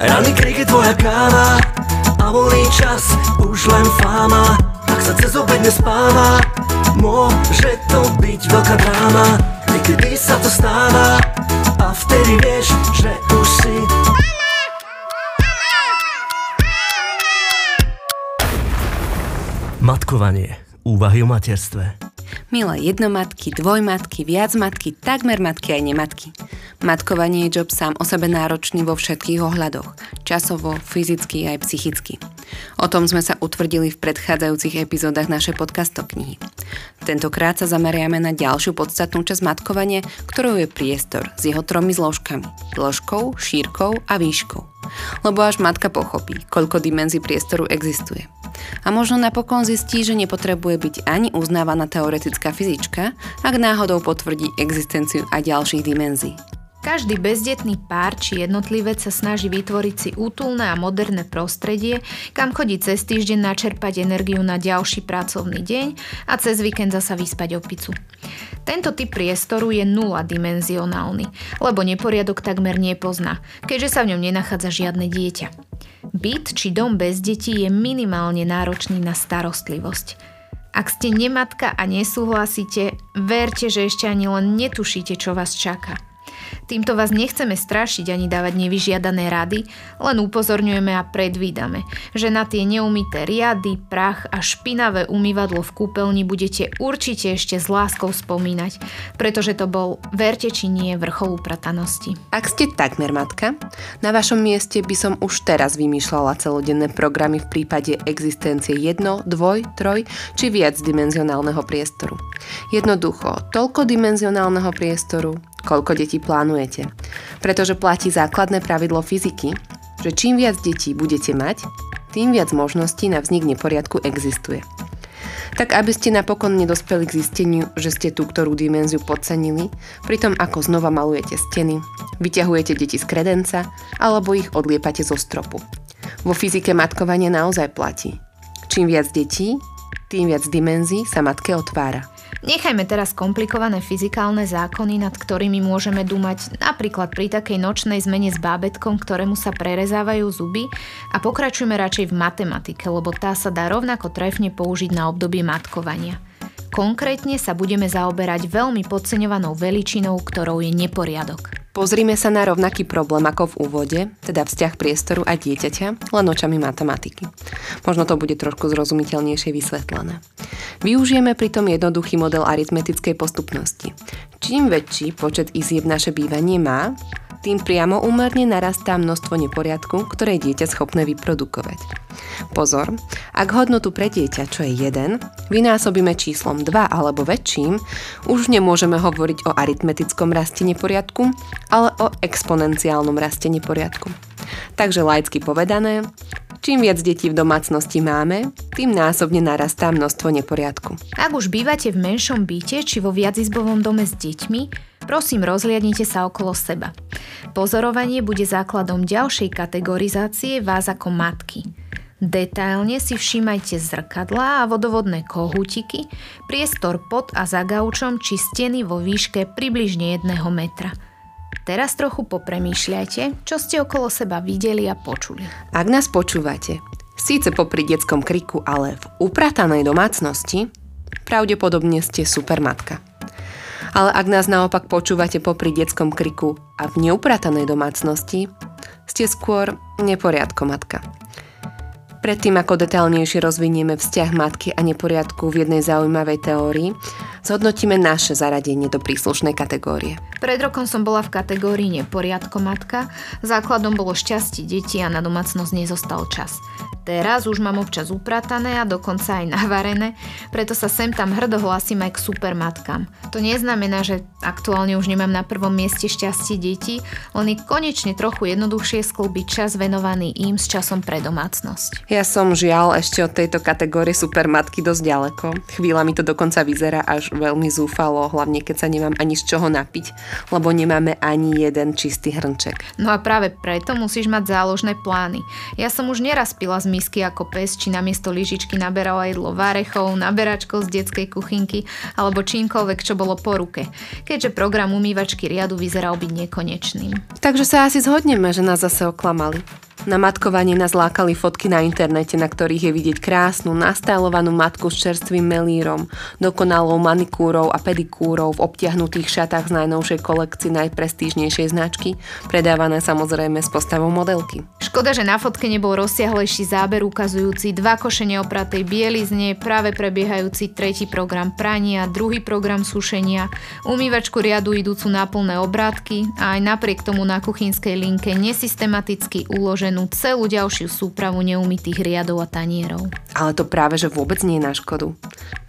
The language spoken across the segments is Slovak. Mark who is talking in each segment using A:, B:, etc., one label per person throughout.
A: Rany krik je tvoja káva A voľný čas už len fáma Ak sa cez obed nespáva Môže to byť veľká dráma Niekedy sa to stáva A vtedy vieš, že už si Matkovanie. Úvahy o materstve.
B: Milé jednomatky, dvojmatky, viacmatky, takmer matky aj nematky. Matkovanie je job sám o sebe náročný vo všetkých ohľadoch. Časovo, fyzicky aj psychicky. O tom sme sa utvrdili v predchádzajúcich epizódach našej podcastoknihy. Tentokrát sa zameriame na ďalšiu podstatnú časť matkovania, ktorou je priestor s jeho tromi zložkami. Dĺžkou, šírkou a výškou. Lebo až matka pochopí, koľko dimenzí priestoru existuje. A možno napokon zistí, že nepotrebuje byť ani uznávaná teoretická fyzička, ak náhodou potvrdí existenciu aj ďalších dimenzií.
C: Každý bezdetný pár či jednotlivec sa snaží vytvoriť si útulné a moderné prostredie, kam chodí cez týždeň načerpať energiu na ďalší pracovný deň a cez víkend zasa vyspať opicu. Tento typ priestoru je nula dimenzionálny, lebo neporiadok takmer nepozná, keďže sa v ňom nenachádza žiadne dieťa. Byt či dom bez detí je minimálne náročný na starostlivosť. Ak ste nematka a nesúhlasíte, verte, že ešte ani len netušíte, čo vás čaká – Týmto vás nechceme strašiť ani dávať nevyžiadané rady, len upozorňujeme a predvídame, že na tie neumité riady, prach a špinavé umývadlo v kúpeľni budete určite ešte s láskou spomínať, pretože to bol, verte či nie, vrchol upratanosti.
B: Ak ste takmer matka, na vašom mieste by som už teraz vymýšľala celodenné programy v prípade existencie jedno, dvoj, troj či viac dimenzionálneho priestoru. Jednoducho, toľko dimenzionálneho priestoru, koľko detí plánujete. Pretože platí základné pravidlo fyziky, že čím viac detí budete mať, tým viac možností na vznik neporiadku existuje. Tak aby ste napokon nedospeli k zisteniu, že ste tú ktorú dimenziu podcenili, pritom ako znova malujete steny, vyťahujete deti z kredenca alebo ich odliepate zo stropu. Vo fyzike matkovanie naozaj platí. Čím viac detí, tým viac dimenzií sa matke otvára.
C: Nechajme teraz komplikované fyzikálne zákony, nad ktorými môžeme dumať napríklad pri takej nočnej zmene s bábetkom, ktorému sa prerezávajú zuby a pokračujme radšej v matematike, lebo tá sa dá rovnako trefne použiť na obdobie matkovania. Konkrétne sa budeme zaoberať veľmi podceňovanou veličinou, ktorou je neporiadok.
B: Pozrime sa na rovnaký problém ako v úvode, teda vzťah priestoru a dieťaťa, len očami matematiky. Možno to bude trošku zrozumiteľnejšie vysvetlené. Využijeme pritom jednoduchý model aritmetickej postupnosti. Čím väčší počet izieb naše bývanie má, tým priamo úmerne narastá množstvo neporiadku, ktoré je dieťa schopné vyprodukovať. Pozor, ak hodnotu pre dieťa, čo je 1, vynásobíme číslom 2 alebo väčším, už nemôžeme hovoriť o aritmetickom raste neporiadku, ale o exponenciálnom raste neporiadku. Takže laicky povedané, Čím viac detí v domácnosti máme, tým násobne narastá množstvo neporiadku.
C: Ak už bývate v menšom byte či vo viacizbovom dome s deťmi, prosím rozhliadnite sa okolo seba. Pozorovanie bude základom ďalšej kategorizácie vás ako matky. Detailne si všímajte zrkadlá a vodovodné kohútiky, priestor pod a za gaučom či steny vo výške približne 1 metra – Teraz trochu popremýšľajte, čo ste okolo seba videli a počuli.
B: Ak nás počúvate, síce popri detskom kriku, ale v upratanej domácnosti, pravdepodobne ste supermatka. Ale ak nás naopak počúvate popri detskom kriku a v neupratanej domácnosti, ste skôr neporiadkomatka. Predtým, ako detálnejšie rozvinieme vzťah matky a neporiadku v jednej zaujímavej teórii, zhodnotíme naše zaradenie do príslušnej kategórie.
C: Pred rokom som bola v kategórii neporiadko matka, základom bolo šťastie detí a na domácnosť nezostal čas. Teraz už mám občas upratané a dokonca aj navarené, preto sa sem tam hrdo hlasím aj k supermatkám. To neznamená, že aktuálne už nemám na prvom mieste šťastie detí, len je konečne trochu jednoduchšie sklbiť čas venovaný im s časom pre domácnosť.
B: Ja som žiaľ ešte od tejto kategórie supermatky dosť ďaleko. Chvíľa mi to dokonca vyzerá až veľmi zúfalo, hlavne keď sa nemám ani z čoho napiť, lebo nemáme ani jeden čistý hrnček.
C: No a práve preto musíš mať záložné plány. Ja som už neraz pila z misky ako pes, či namiesto lyžičky naberala jedlo várechov, naberačkou z detskej kuchynky alebo čímkoľvek, čo bolo po ruke, keďže program umývačky riadu vyzeral byť nekonečným.
B: Takže sa asi zhodneme, že nás zase oklamali. Na matkovanie nás lákali fotky na internete, na ktorých je vidieť krásnu, nastálovanú matku s čerstvým melírom, dokonalou manikúrou a pedikúrou v obtiahnutých šatách z najnovšej kolekcie najprestížnejšej značky, predávané samozrejme s postavou modelky.
C: Škoda, že na fotke nebol rozsiahlejší záber ukazujúci dva koše neopratej bielizne, práve prebiehajúci tretí program prania, druhý program sušenia, umývačku riadu idúcu na plné obrátky a aj napriek tomu na kuchynskej linke nesystematicky uložené vytvorenú celú ďalšiu súpravu neumytých riadov a tanierov.
B: Ale to práve, že vôbec nie je na škodu.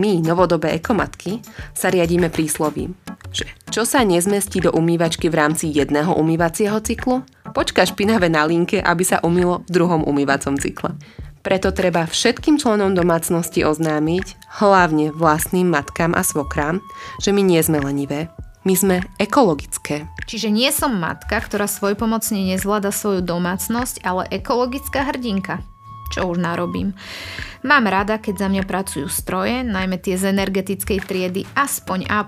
B: My, novodobé ekomatky, sa riadíme príslovím, že čo sa nezmestí do umývačky v rámci jedného umývacieho cyklu, počka špinavé na linke, aby sa umýlo v druhom umývacom cykle. Preto treba všetkým členom domácnosti oznámiť, hlavne vlastným matkám a svokrám, že my nie sme lenivé, my sme ekologické.
C: Čiže nie som matka, ktorá svojpomocne nezvláda svoju domácnosť, ale ekologická hrdinka. Čo už narobím. Mám rada, keď za mňa pracujú stroje, najmä tie z energetickej triedy aspoň A+,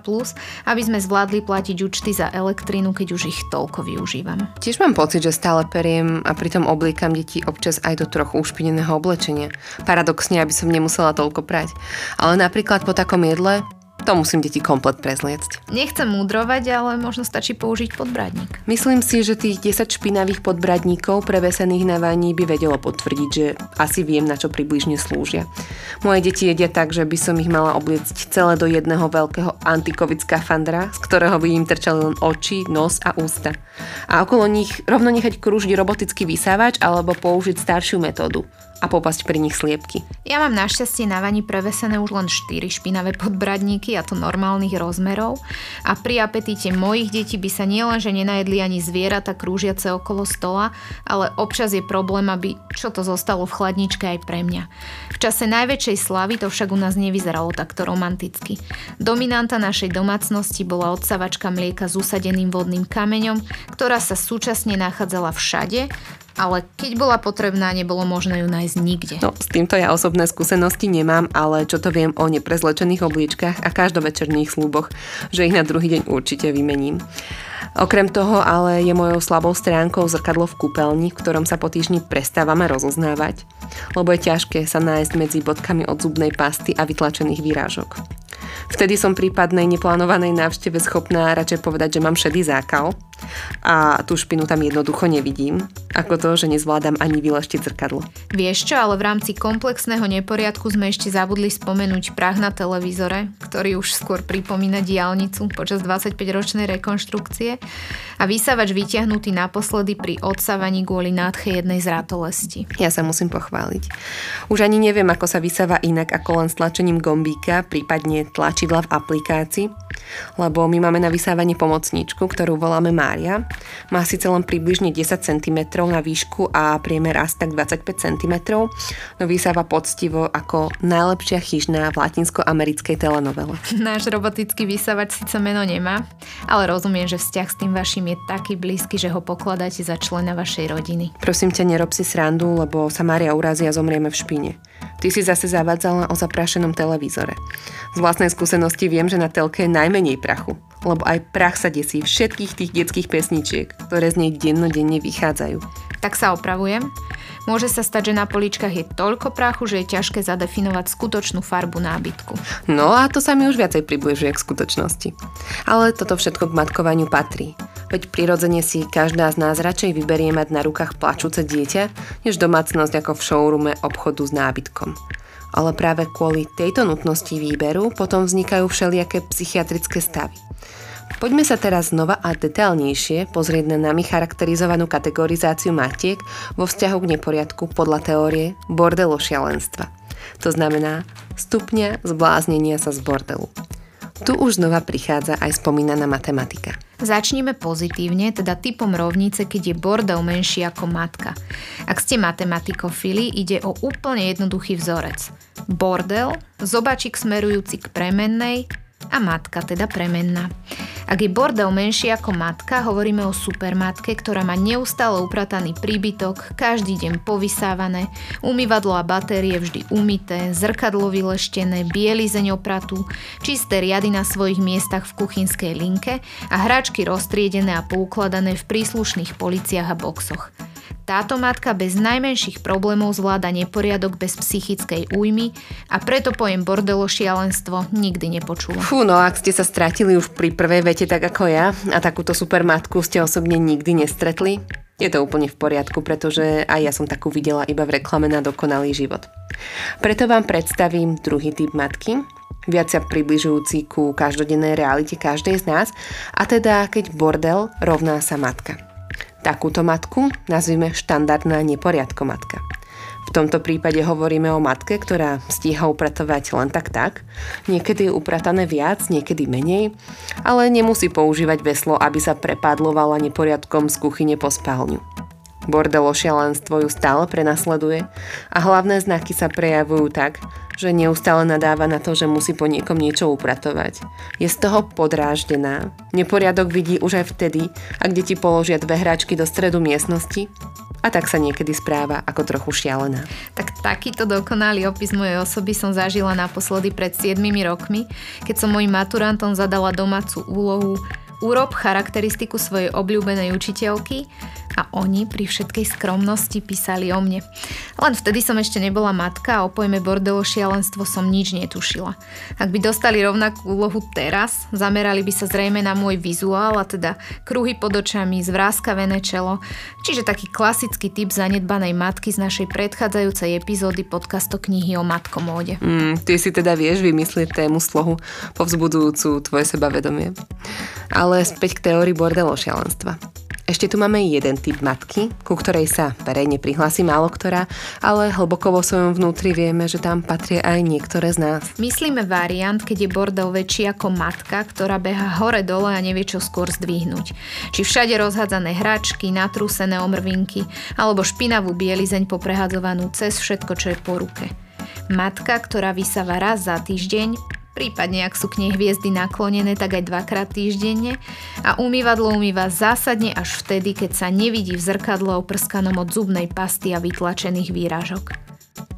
C: aby sme zvládli platiť účty za elektrínu, keď už ich toľko využívam.
B: Tiež mám pocit, že stále periem a pritom obliekam deti občas aj do trochu ušpineného oblečenia. Paradoxne, aby som nemusela toľko prať. Ale napríklad po takom jedle to musím deti komplet prezliecť.
C: Nechcem múdrovať, ale možno stačí použiť podbradník.
B: Myslím si, že tých 10 špinavých podbradníkov prevesených na vaní by vedelo potvrdiť, že asi viem, na čo približne slúžia. Moje deti jedia tak, že by som ich mala obliecť celé do jedného veľkého antikovid skafandra, z ktorého by im trčali len oči, nos a ústa. A okolo nich rovno nechať krúžiť robotický vysávač alebo použiť staršiu metódu a popasť pri nich sliepky.
C: Ja mám našťastie na vani prevesené už len 4 špinavé podbradníky, a to normálnych rozmerov. A pri apetíte mojich detí by sa nielenže nenajedli ani zvieratá krúžiace okolo stola, ale občas je problém, aby čo to zostalo v chladničke aj pre mňa. V čase najväčšej slavy to však u nás nevyzeralo takto romanticky. Dominanta našej domácnosti bola odsavačka mlieka s usadeným vodným kameňom, ktorá sa súčasne nachádzala všade, ale keď bola potrebná, nebolo možné ju nájsť nikde.
B: No, s týmto ja osobné skúsenosti nemám, ale čo to viem o neprezlečených obliečkách a každovečerných slúboch, že ich na druhý deň určite vymením. Okrem toho ale je mojou slabou stránkou zrkadlo v kúpeľni, v ktorom sa po týždni prestávame rozoznávať, lebo je ťažké sa nájsť medzi bodkami od zubnej pasty a vytlačených výrážok. Vtedy som prípadnej neplánovanej návšteve schopná radšej povedať, že mám šedý zákal a tú špinu tam jednoducho nevidím, ako to, že nezvládam ani vyleštiť zrkadlo.
C: Vieš čo, ale v rámci komplexného neporiadku sme ešte zabudli spomenúť prach na televízore, ktorý už skôr pripomína diálnicu počas 25-ročnej rekonštrukcie a vysávač vyťahnutý naposledy pri odsávaní kvôli nádche jednej z ratolesti.
B: Ja sa musím pochváliť. Už ani neviem, ako sa vysáva inak ako len stlačením gombíka, prípadne tlačidla v aplikácii, lebo my máme na vysávanie pomocníčku, ktorú voláme Mária. Má síce len približne 10 cm na výšku a priemer asi tak 25 cm, no vysáva poctivo ako najlepšia chyžná v latinsko-americkej telenovele.
C: Náš robotický vysávač síce meno nemá, ale rozumiem, že vzťah s tým vašim je taký blízky, že ho pokladáte za člena vašej rodiny.
B: Prosím ťa, nerob si srandu, lebo sa Mária urazí a zomrieme v špine. Ty si zase zavadzala o zaprašenom televízore. Z vlastnej skúsenosti viem, že na telke je najmenej prachu, lebo aj prach sa desí všetkých tých detských pesničiek, ktoré z nej dennodenne vychádzajú.
C: Tak sa opravujem. Môže sa stať, že na poličkách je toľko prachu, že je ťažké zadefinovať skutočnú farbu nábytku.
B: No a to sa mi už viacej približuje k skutočnosti. Ale toto všetko k matkovaniu patrí. Veď prirodzene si každá z nás radšej vyberie mať na rukách plačúce dieťa, než domácnosť ako v showroome obchodu s nábytkom. Ale práve kvôli tejto nutnosti výberu potom vznikajú všelijaké psychiatrické stavy. Poďme sa teraz znova a detailnejšie pozrieť na nami charakterizovanú kategorizáciu matiek vo vzťahu k neporiadku podľa teórie bordelo šialenstva. To znamená stupňa zbláznenia sa z bordelu. Tu už znova prichádza aj spomínaná matematika.
C: Začníme pozitívne, teda typom rovnice, keď je bordel menší ako matka. Ak ste matematikofili, ide o úplne jednoduchý vzorec. Bordel, zobačik smerujúci k premennej, a matka, teda premenná. Ak je bordel menší ako matka, hovoríme o supermatke, ktorá má neustále uprataný príbytok, každý deň povysávané, umývadlo a batérie vždy umité, zrkadlo vyleštené, bielizeň opratu, čisté riady na svojich miestach v kuchynskej linke a hračky roztriedené a poukladané v príslušných policiach a boxoch. Táto matka bez najmenších problémov zvláda neporiadok bez psychickej újmy a preto pojem bordelo šialenstvo nikdy nepočula.
B: Fú, no ak ste sa stratili už pri prvej vete tak ako ja a takúto super matku ste osobne nikdy nestretli, je to úplne v poriadku, pretože aj ja som takú videla iba v reklame na dokonalý život. Preto vám predstavím druhý typ matky, viac sa približujúci ku každodennej realite každej z nás, a teda keď bordel rovná sa matka. Takúto matku nazvime štandardná neporiadko matka. V tomto prípade hovoríme o matke, ktorá stíha upratovať len tak tak. Niekedy je upratané viac, niekedy menej, ale nemusí používať veslo, aby sa prepadlovala neporiadkom z kuchyne po spálňu. Bordelo šialenstvo ju stále prenasleduje a hlavné znaky sa prejavujú tak, že neustále nadáva na to, že musí po niekom niečo upratovať. Je z toho podráždená. Neporiadok vidí už aj vtedy, ak deti položia dve hráčky do stredu miestnosti a tak sa niekedy správa ako trochu šialená.
C: Tak takýto dokonalý opis mojej osoby som zažila naposledy pred 7 rokmi, keď som mojim maturantom zadala domácu úlohu Urob charakteristiku svojej obľúbenej učiteľky a oni pri všetkej skromnosti písali o mne. Len vtedy som ešte nebola matka a o pojme bordelo šialenstvo som nič netušila. Ak by dostali rovnakú úlohu teraz, zamerali by sa zrejme na môj vizuál a teda kruhy pod očami, zvráskavené čelo, čiže taký klasický typ zanedbanej matky z našej predchádzajúcej epizódy podcastu knihy o matkomóde.
B: Mm, ty si teda vieš vymyslieť tému slohu povzbudujúcu tvoje sebavedomie. Ale späť k teórii bordelo šialenstva. Ešte tu máme jeden typ matky, ku ktorej sa verejne prihlási málo ktorá, ale hlboko vo svojom vnútri vieme, že tam patria aj niektoré z nás.
C: Myslíme variant, keď je bordel väčší ako matka, ktorá beha hore dole a nevie čo skôr zdvihnúť. Či všade rozhádzané hračky, natrúsené omrvinky, alebo špinavú bielizeň poprehadzovanú cez všetko, čo je po ruke. Matka, ktorá vysáva raz za týždeň, prípadne ak sú k nej hviezdy naklonené, tak aj dvakrát týždenne a umývadlo umýva zásadne až vtedy, keď sa nevidí v zrkadle oprskanom od zubnej pasty a vytlačených výražok.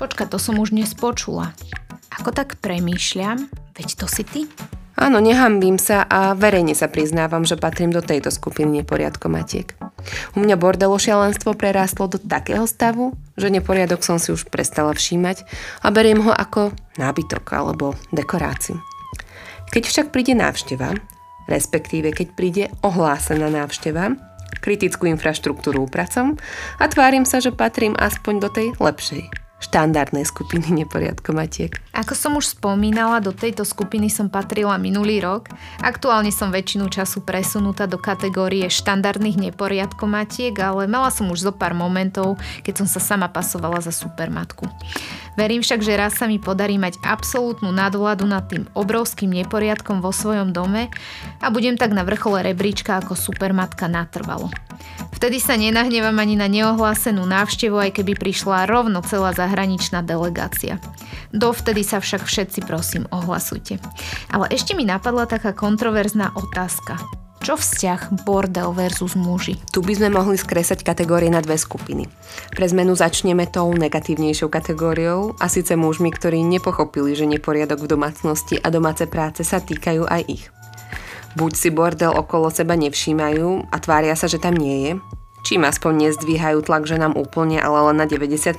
C: Počka, to som už dnes počula. Ako tak premýšľam, veď to si ty?
B: Áno, nehambím sa a verejne sa priznávam, že patrím do tejto skupiny neporiadkomatiek. U mňa bordelo šialenstvo prerástlo do takého stavu, že neporiadok som si už prestala všímať a beriem ho ako nábytok alebo dekoráciu. Keď však príde návšteva, respektíve keď príde ohlásená návšteva, kritickú infraštruktúru upracom a tvárim sa, že patrím aspoň do tej lepšej, štandardnej skupiny neporiadkomatiek.
C: Ako som už spomínala, do tejto skupiny som patrila minulý rok. Aktuálne som väčšinu času presunutá do kategórie štandardných neporiadkomatiek, ale mala som už zo pár momentov, keď som sa sama pasovala za supermatku. Verím však, že raz sa mi podarí mať absolútnu nadvládu nad tým obrovským neporiadkom vo svojom dome a budem tak na vrchole rebríčka ako supermatka natrvalo. Vtedy sa nenahnevam ani na neohlásenú návštevu, aj keby prišla rovno celá zahraničná delegácia. Dovtedy sa však všetci prosím ohlasujte. Ale ešte mi napadla taká kontroverzná otázka. Čo vzťah bordel versus muži?
B: Tu by sme mohli skresať kategórie na dve skupiny. Pre zmenu začneme tou negatívnejšou kategóriou a síce mužmi, ktorí nepochopili, že neporiadok v domácnosti a domáce práce sa týkajú aj ich. Buď si bordel okolo seba nevšímajú a tvária sa, že tam nie je, čím aspoň nezdvíhajú tlak ženám úplne, ale len na 90%,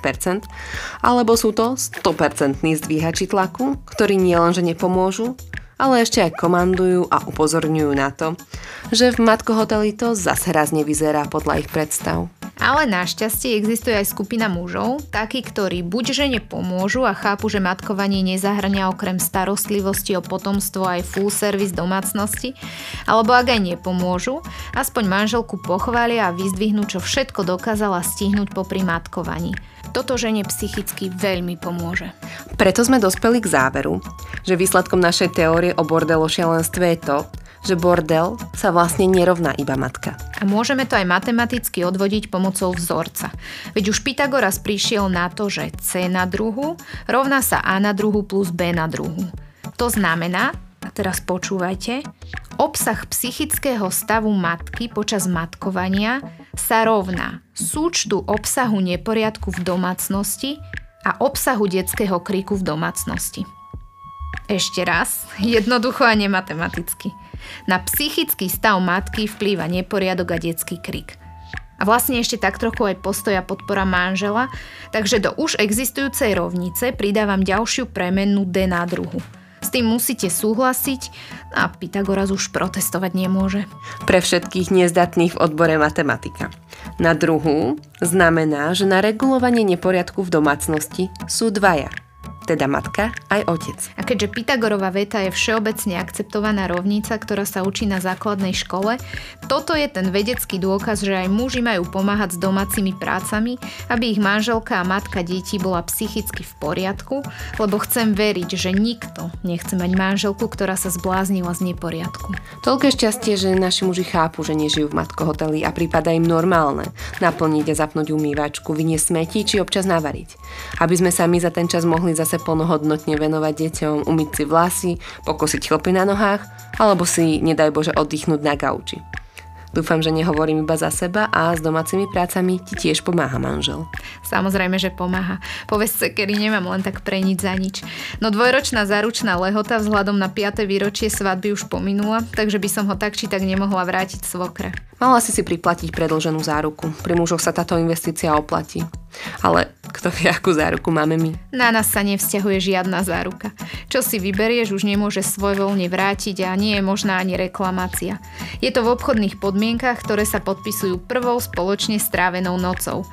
B: alebo sú to 100% zdvíhači tlaku, ktorí nielenže nepomôžu, ale ešte aj komandujú a upozorňujú na to, že v matkohoteli to zase raz nevyzerá podľa ich predstav.
C: Ale našťastie existuje aj skupina mužov, takí, ktorí buď žene pomôžu a chápu, že matkovanie nezahrňa okrem starostlivosti o potomstvo aj full service domácnosti, alebo ak aj nepomôžu, aspoň manželku pochvália a vyzdvihnú, čo všetko dokázala stihnúť popri matkovaní. Toto žene psychicky veľmi pomôže.
B: Preto sme dospeli k záveru, že výsledkom našej teórie o bordelo šialenstve je to, že bordel sa vlastne nerovná iba matka.
C: A môžeme to aj matematicky odvodiť pomocou vzorca. Veď už Pythagoras prišiel na to, že C na druhu rovná sa A na druhu plus B na druhu. To znamená, a teraz počúvajte, obsah psychického stavu matky počas matkovania sa rovná súčtu obsahu neporiadku v domácnosti a obsahu detského kriku v domácnosti. Ešte raz, jednoducho a nematematicky. Na psychický stav matky vplýva neporiadok a detský krik. A vlastne ešte tak trochu aj postoja podpora manžela, takže do už existujúcej rovnice pridávam ďalšiu premennú D na druhu. S tým musíte súhlasiť a Pythagoras už protestovať nemôže.
B: Pre všetkých nezdatných v odbore matematika. Na druhú znamená, že na regulovanie neporiadku v domácnosti sú dvaja teda matka aj otec.
C: A keďže Pythagorová veta je všeobecne akceptovaná rovnica, ktorá sa učí na základnej škole, toto je ten vedecký dôkaz, že aj muži majú pomáhať s domácimi prácami, aby ich manželka a matka detí bola psychicky v poriadku, lebo chcem veriť, že nikto nechce mať manželku, ktorá sa zbláznila z neporiadku.
B: Toľké šťastie, že naši muži chápu, že nežijú v matkohoteli a prípada im normálne naplniť a zapnúť umývačku, vyniesť smeti či občas navariť. Aby sme sa my za ten čas mohli zase zase plnohodnotne venovať deťom, umyť si vlasy, pokosiť chlopy na nohách, alebo si, nedaj Bože, oddychnúť na gauči. Dúfam, že nehovorím iba za seba a s domácimi prácami ti tiež pomáha manžel.
C: Samozrejme, že pomáha. Povesť kedy nemám len tak pre nič za nič. No dvojročná záručná lehota vzhľadom na 5. výročie svadby už pominula, takže by som ho tak či tak nemohla vrátiť svokre.
B: Mala si si priplatiť predlženú záruku. Pri mužoch sa táto investícia oplatí. Ale kto vie, akú záruku máme my?
C: Na nás sa nevzťahuje žiadna záruka. Čo si vyberieš, už nemôže svojvoľne vrátiť a nie je možná ani reklamácia. Je to v obchodných podmienkach, ktoré sa podpisujú prvou spoločne strávenou nocou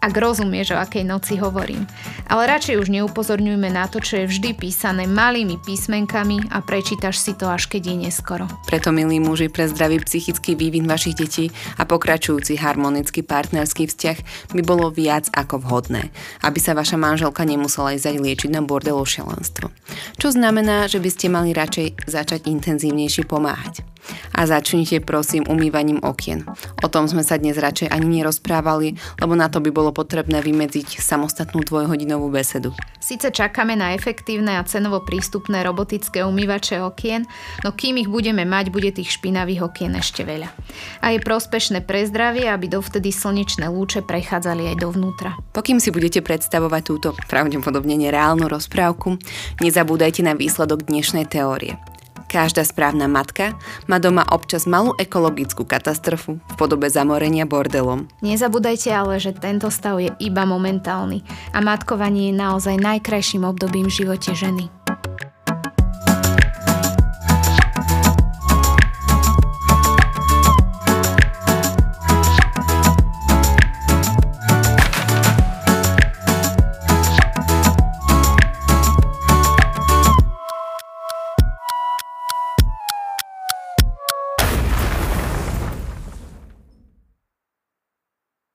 C: ak rozumieš, o akej noci hovorím. Ale radšej už neupozorňujme na to, čo je vždy písané malými písmenkami a prečítaš si to až keď je neskoro.
B: Preto, milí muži, pre zdravý psychický vývin vašich detí a pokračujúci harmonický partnerský vzťah by bolo viac ako vhodné, aby sa vaša manželka nemusela ísť liečiť na bordelo šialenstvo. Čo znamená, že by ste mali radšej začať intenzívnejšie pomáhať. A začnite prosím umývaním okien. O tom sme sa dnes radšej ani nerozprávali, lebo na to by bolo potrebné vymedziť samostatnú dvojhodinovú besedu.
C: Sice čakáme na efektívne a cenovo prístupné robotické umývače okien, no kým ich budeme mať, bude tých špinavých okien ešte veľa. A je prospešné pre zdravie, aby dovtedy slnečné lúče prechádzali aj dovnútra.
B: Pokým si budete predstavovať túto pravdepodobne nereálnu rozprávku, nezabúdajte na výsledok dnešnej teórie. Každá správna matka má doma občas malú ekologickú katastrofu v podobe zamorenia bordelom.
C: Nezabúdajte ale, že tento stav je iba momentálny a matkovanie je naozaj najkrajším obdobím v živote ženy.